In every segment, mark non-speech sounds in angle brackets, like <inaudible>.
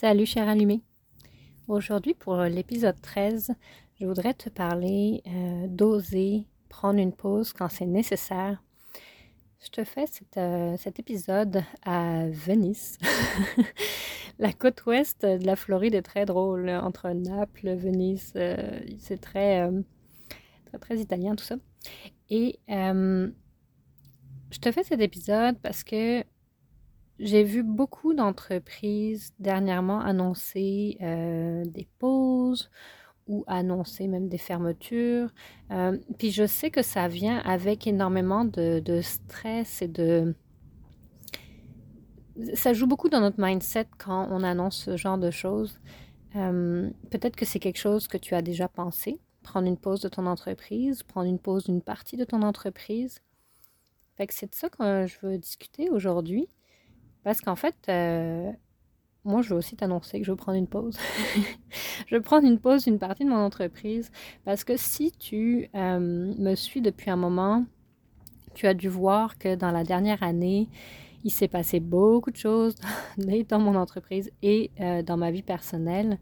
Salut cher allumé. Aujourd'hui pour l'épisode 13, je voudrais te parler euh, d'oser prendre une pause quand c'est nécessaire. Je te fais euh, cet épisode à Venise. <laughs> la côte ouest de la Floride est très drôle, entre Naples, Venise, euh, c'est très, très italien tout ça. Et je te fais cet épisode parce que j'ai vu beaucoup d'entreprises dernièrement annoncer euh, des pauses ou annoncer même des fermetures. Euh, puis je sais que ça vient avec énormément de, stress et de... Ça joue beaucoup dans notre mindset quand on annonce ce genre de choses. Euh, peut-être que c'est quelque chose que tu as déjà pensé, prendre une pause de ton entreprise, prendre une pause d'une partie de ton entreprise. C'est de ça que je veux discuter aujourd'hui. Parce qu'en fait, euh, moi, je veux aussi t'annoncer que je veux prendre une pause. <laughs> je veux prendre une pause d'une partie de mon entreprise parce que si tu euh, me suis depuis un moment, tu as dû voir que dans la dernière année, il s'est passé beaucoup de choses <laughs> dans mon entreprise et euh, dans ma vie personnelle.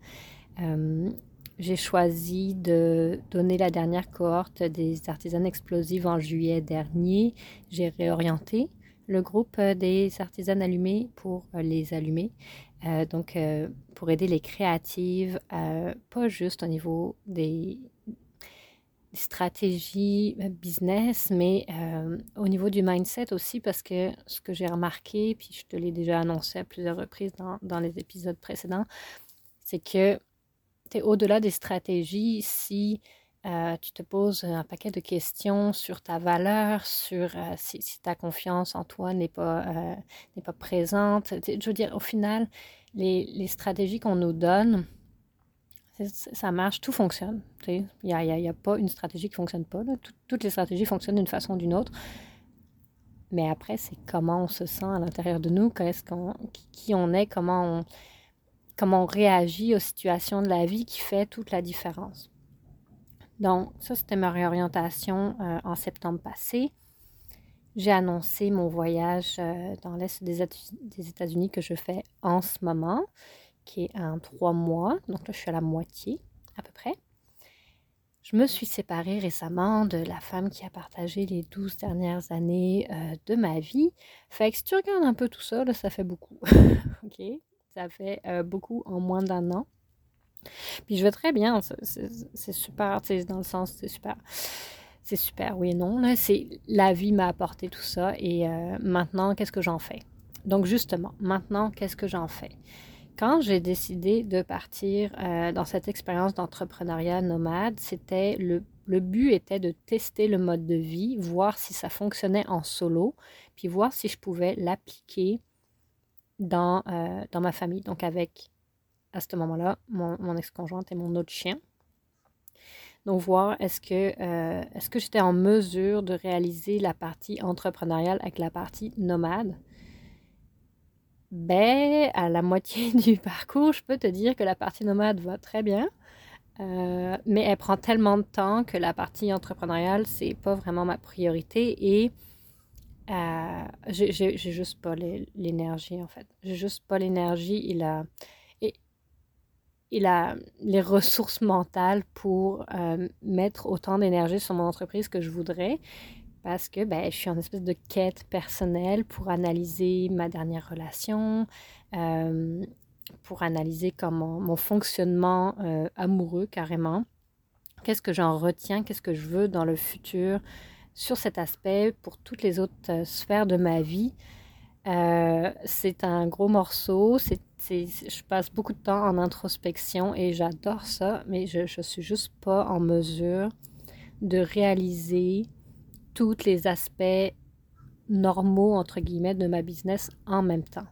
j'ai choisi de donner la dernière cohorte des artisanes explosives en juillet dernier. J'ai réorienté le groupe euh, des artisanes allumées pour euh, les allumer. Euh, donc, pour aider les créatives, pas juste au niveau des stratégies business, mais au niveau du mindset aussi, parce que ce que j'ai remarqué, puis je te l'ai déjà annoncé à plusieurs reprises dans, dans les épisodes précédents, c'est que tu es au-delà des stratégies si euh, tu te poses un paquet de questions sur ta valeur, sur euh, si, ta confiance en toi n'est pas, euh, pas présente. Je veux dire, au final, les, les stratégies qu'on nous donne, ça marche, tout fonctionne. Il n'y a, y a, pas une stratégie qui ne fonctionne pas. toutes les stratégies fonctionnent d'une façon ou d'une autre. Mais après, c'est comment on se sent à l'intérieur de nous, qui on est, comment on, comment on réagit aux situations de la vie qui fait toute la différence. Donc, ça, c'était ma réorientation euh, en septembre passé. J'ai annoncé mon voyage euh, dans l'Est des, États-Unis que je fais en ce moment, qui est en trois mois. Donc là, je suis à la moitié, à peu près. Je me suis séparée récemment de la femme qui a partagé les douze dernières années euh, de ma vie. Fait que si tu regardes un peu tout ça, ça fait beaucoup. <laughs> OK? Ça fait beaucoup en moins d'un an. Puis je vais très bien, c'est super, tu sais, dans le sens, c'est super. C'est super, oui et non. Là, la vie m'a apporté tout ça et euh, maintenant, qu'est-ce que j'en fais? Donc justement, maintenant, qu'est-ce que j'en fais? Quand j'ai décidé de partir euh, dans cette expérience d'entrepreneuriat nomade, c'était le, le but était de tester le mode de vie, voir si ça fonctionnait en solo, puis voir si je pouvais l'appliquer dans, euh, dans ma famille, donc avec à ce moment-là, mon, ex-conjointe et mon autre chien. Donc, voir est-ce que, euh, est-ce que j'étais en mesure de réaliser la partie entrepreneuriale avec la partie nomade? Ben, à la moitié <laughs> du parcours, je peux te dire que la partie nomade va très bien. Euh, mais elle prend tellement de temps que la partie entrepreneuriale, c'est pas vraiment ma priorité et euh, j'ai juste pas l'énergie en fait. J'ai juste pas l'énergie et la, et la, les ressources mentales pour euh, mettre autant d'énergie sur mon entreprise que je voudrais parce que ben, je suis en espèce de quête personnelle pour analyser ma dernière relation, euh, pour analyser comment mon fonctionnement euh, amoureux carrément. Qu'est-ce que j'en retiens, qu'est-ce que je veux dans le futur sur cet aspect pour toutes les autres sphères de ma vie? c'est un gros morceau, c'est je passe beaucoup de temps en introspection et j'adore ça, mais je ne suis juste pas en mesure de réaliser tous les aspects normaux, entre guillemets, de ma business en même temps.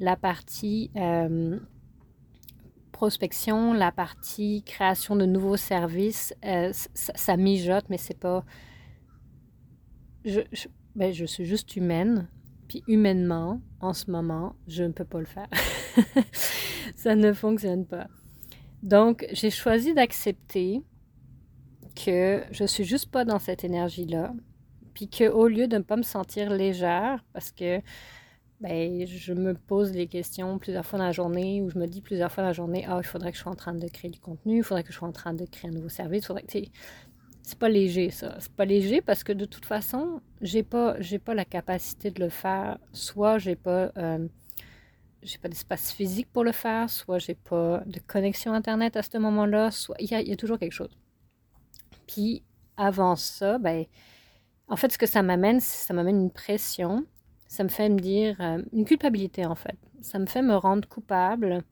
La partie euh, prospection, la partie création de nouveaux services, euh, ça, mijote, mais c'est pas... Je, ben, je suis juste humaine, puis humainement, en ce moment, je ne peux pas le faire. <laughs> <laughs> ça ne fonctionne pas. Donc, j'ai choisi d'accepter que je suis juste pas dans cette énergie-là, puis qu'au lieu de ne pas me sentir légère, parce que ben, je me pose des questions plusieurs fois dans la journée ou je me dis plusieurs fois dans la journée, ah, il faudrait que je sois en train de créer du contenu, il faudrait que je sois en train de créer un nouveau service, faudrait que, c'est pas léger ça. C'est pas léger parce que de toute façon, j'ai pas, pas la capacité de le faire. Soit j'ai pas, euh, j'ai pas d'espace physique pour le faire, soit j'ai pas de connexion internet à ce moment-là, soit il y, y a, toujours quelque chose. Puis avant ça, ben, en fait, ce que ça m'amène, ça m'amène une pression. Ça me fait me dire euh, une culpabilité en fait. Ça me fait me rendre coupable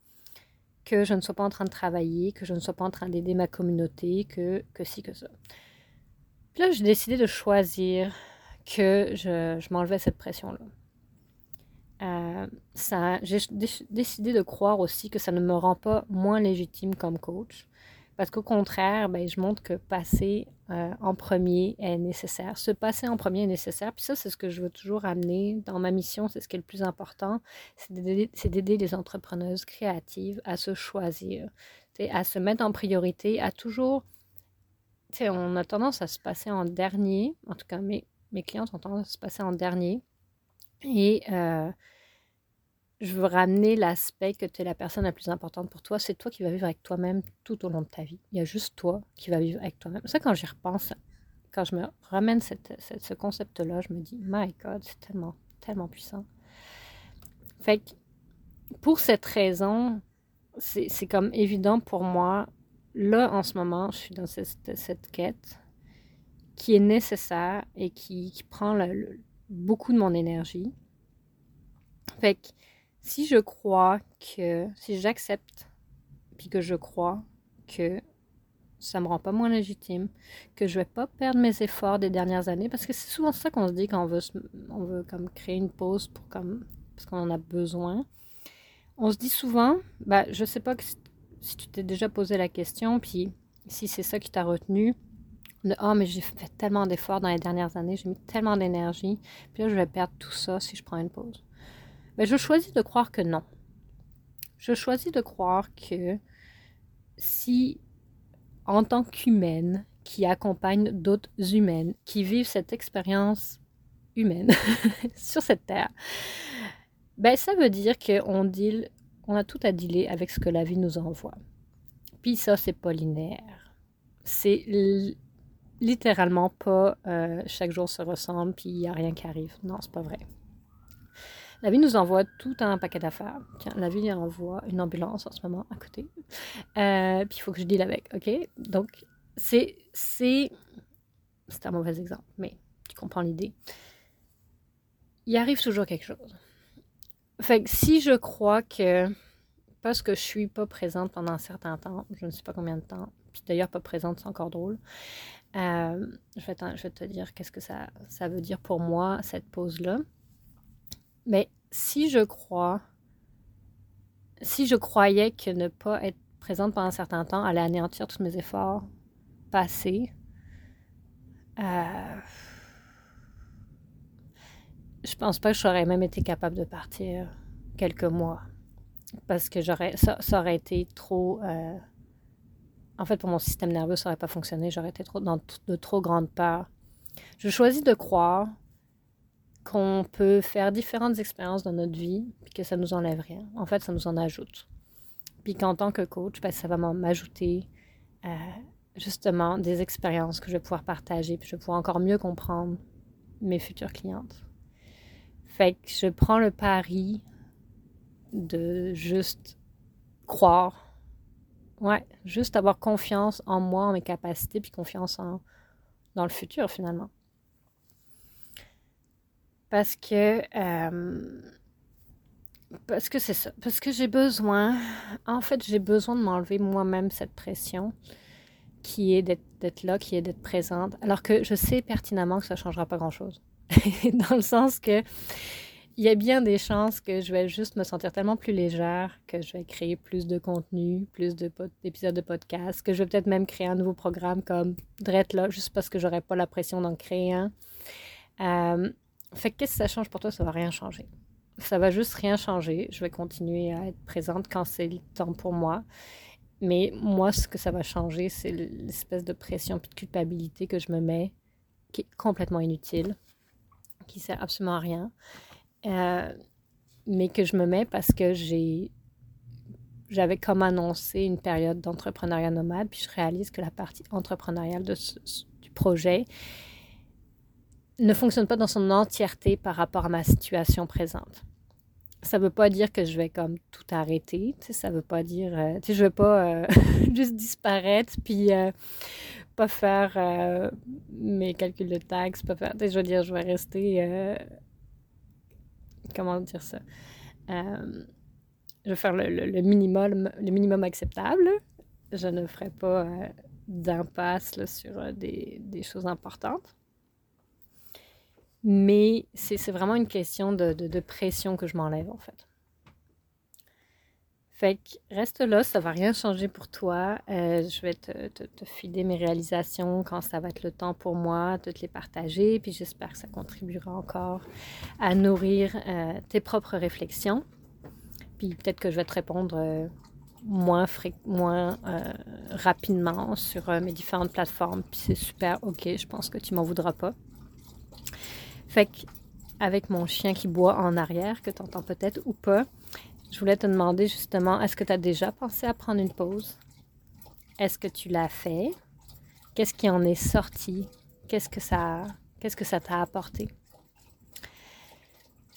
que je ne sois pas en train de travailler, que je ne sois pas en train d'aider ma communauté, que, que ci, que ça. Puis là, j'ai décidé de choisir que je, je m'enlevais cette pression-là. Euh, j'ai décidé de croire aussi que ça ne me rend pas moins légitime comme coach. Parce qu'au contraire, ben, je montre que passer euh, en premier est nécessaire. Se passer en premier est nécessaire. Puis ça, c'est ce que je veux toujours amener dans ma mission. C'est ce qui est le plus important. C'est d'aider les entrepreneuses créatives à se choisir, à se mettre en priorité, à toujours... On a tendance à se passer en dernier. En tout cas, mes, mes clientes ont tendance à se passer en dernier. Et... Euh, je veux ramener l'aspect que tu es la personne la plus importante pour toi. C'est toi qui vas vivre avec toi-même tout au long de ta vie. Il y a juste toi qui vas vivre avec toi-même. Ça, quand j'y repense, quand je me ramène ce concept-là, je me dis, my God, c'est tellement, tellement puissant. Fait que, pour cette raison, c'est comme évident pour moi. Là, en ce moment, je suis dans cette, quête qui est nécessaire et qui, prend beaucoup de mon énergie. Fait que si je crois que, si j'accepte, puis que je crois que ça me rend pas moins légitime, que je vais pas perdre mes efforts des dernières années, parce que c'est souvent ça qu'on se dit quand on veut, on veut comme créer une pause pour comme, parce qu'on en a besoin. On se dit souvent, bah, je sais pas si tu t'es déjà posé la question, puis si c'est ça qui t'a retenu, de oh mais j'ai fait tellement d'efforts dans les dernières années, j'ai mis tellement d'énergie, puis là je vais perdre tout ça si je prends une pause. Mais je choisis de croire que non. Je choisis de croire que si, en tant qu'humaine, qui accompagne d'autres humaines, qui vivent cette expérience humaine <laughs> sur cette terre, ben ça veut dire qu'on deal, on a tout à dealer avec ce que la vie nous envoie. Puis ça, c'est pas linéaire. C'est littéralement pas euh, chaque jour se ressemble, puis il n'y a rien qui arrive. Non, c'est pas vrai. La vie nous envoie tout un paquet d'affaires. Tiens, la vie envoie une ambulance en ce moment à côté. Euh, puis il faut que je deal avec, OK? Donc, c'est... C'est un mauvais exemple, mais tu comprends l'idée. Il arrive toujours quelque chose. Fait que si je crois que parce que je suis pas présente pendant un certain temps, je ne sais pas combien de temps, puis d'ailleurs pas présente, c'est encore drôle, euh, je, vais te dire qu'est-ce que ça, ça veut dire pour moi, cette pause-là. Mais si je crois, si je croyais que ne pas être présente pendant un certain temps allait anéantir tous mes efforts passés, euh, je pense pas que j'aurais même été capable de partir quelques mois. Parce que j'aurais, ça, aurait été trop. Euh, en fait, pour mon système nerveux, ça n'aurait pas fonctionné. J'aurais été trop dans de trop grandes peurs. Je choisis de croire qu'on peut faire différentes expériences dans notre vie, puis que ça nous enlève rien. En fait, ça nous en ajoute. Puis qu'en tant que coach, ben, ça va m'ajouter euh, justement des expériences que je vais pouvoir partager, puis je vais pouvoir encore mieux comprendre mes futures clientes. Fait que je prends le pari de juste croire. Ouais, juste avoir confiance en moi, en mes capacités, puis confiance en, dans le futur finalement. Parce que. Euh, parce que c'est ça. Parce que j'ai besoin. En fait, j'ai besoin de m'enlever moi-même cette pression qui est d'être là, qui est d'être présente. Alors que je sais pertinemment que ça ne changera pas grand-chose. <laughs> Dans le sens que. Il y a bien des chances que je vais juste me sentir tellement plus légère que je vais créer plus de contenu, plus d'épisodes de, podcast, que je vais peut-être même créer un nouveau programme comme Drette là, juste parce que j'aurais pas la pression d'en créer un. Euh, fait que qu'est-ce que ça change pour toi? Ça va rien changer. Ça va juste rien changer. Je vais continuer à être présente quand c'est le temps pour moi. Mais moi, ce que ça va changer, c'est l'espèce de pression et de culpabilité que je me mets, qui est complètement inutile, qui sert absolument à rien. Euh, mais que je me mets parce que j'ai j'avais comme annoncé une période d'entrepreneuriat nomade, puis je réalise que la partie entrepreneuriale de du projet ne fonctionne pas dans son entièreté par rapport à ma situation présente. Ça ne veut pas dire que je vais comme tout arrêter, ça veut pas dire, euh, tu sais, je veux pas euh, <laughs> juste disparaître puis euh, pas faire mes calculs de taxes, pas faire, je veux dire, je vais rester, comment dire ça, je vais faire le, minimum, le minimum acceptable. Je ne ferai pas d'impasse sur des, des choses importantes. Mais c'est vraiment une question de, pression que je m'enlève, en fait. Fait que reste là, ça va rien changer pour toi. Euh, je vais te, te, filer mes réalisations quand ça va être le temps pour moi de te les partager. Puis j'espère que ça contribuera encore à nourrir euh, tes propres réflexions. Puis peut-être que je vais te répondre euh, moins, moins rapidement sur mes différentes plateformes. Puis c'est super, ok, je pense que tu m'en voudras pas. Fait avec mon chien qui boit en arrière, que tu entends peut-être ou pas, je voulais te demander justement, est-ce que tu as déjà pensé à prendre une pause? Est-ce que tu l'as fait? Qu'est-ce qui en est sorti? Qu'est-ce que ça qu'est-ce que ça t'a apporté?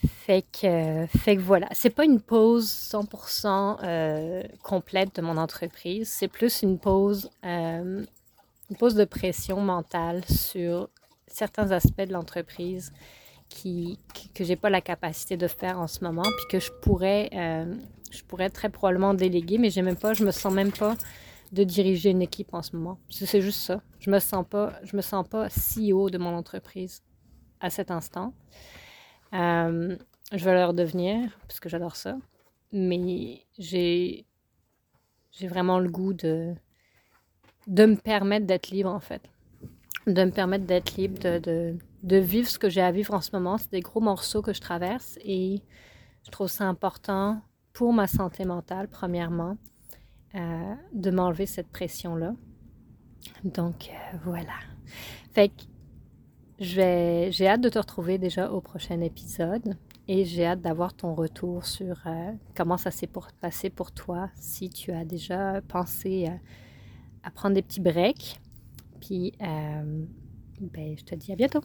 Fait que, fait que voilà, c'est pas une pause 100% euh, complète de mon entreprise, c'est plus une pause, euh, une pause de pression mentale sur certains aspects de l'entreprise qui, que j'ai pas la capacité de faire en ce moment, puis que je pourrais, euh, je pourrais très probablement déléguer, mais j'ai même pas, je me sens même pas de diriger une équipe en ce moment. C'est juste ça. Je me sens pas, je me sens pas CEO de mon entreprise à cet instant. Euh, je vais leur devenir parce que j'adore ça, mais j'ai j'ai vraiment le goût de de me permettre d'être libre en fait de me permettre d'être libre, de, vivre ce que j'ai à vivre en ce moment. C'est des gros morceaux que je traverse et je trouve ça important pour ma santé mentale, premièrement, euh, de m'enlever cette pression-là. Donc, euh, voilà. Fait que j'ai hâte de te retrouver déjà au prochain épisode et j'ai hâte d'avoir ton retour sur euh, comment ça s'est passé pour toi, si tu as déjà pensé à prendre des petits breaks puis, ben, je te dis à bientôt.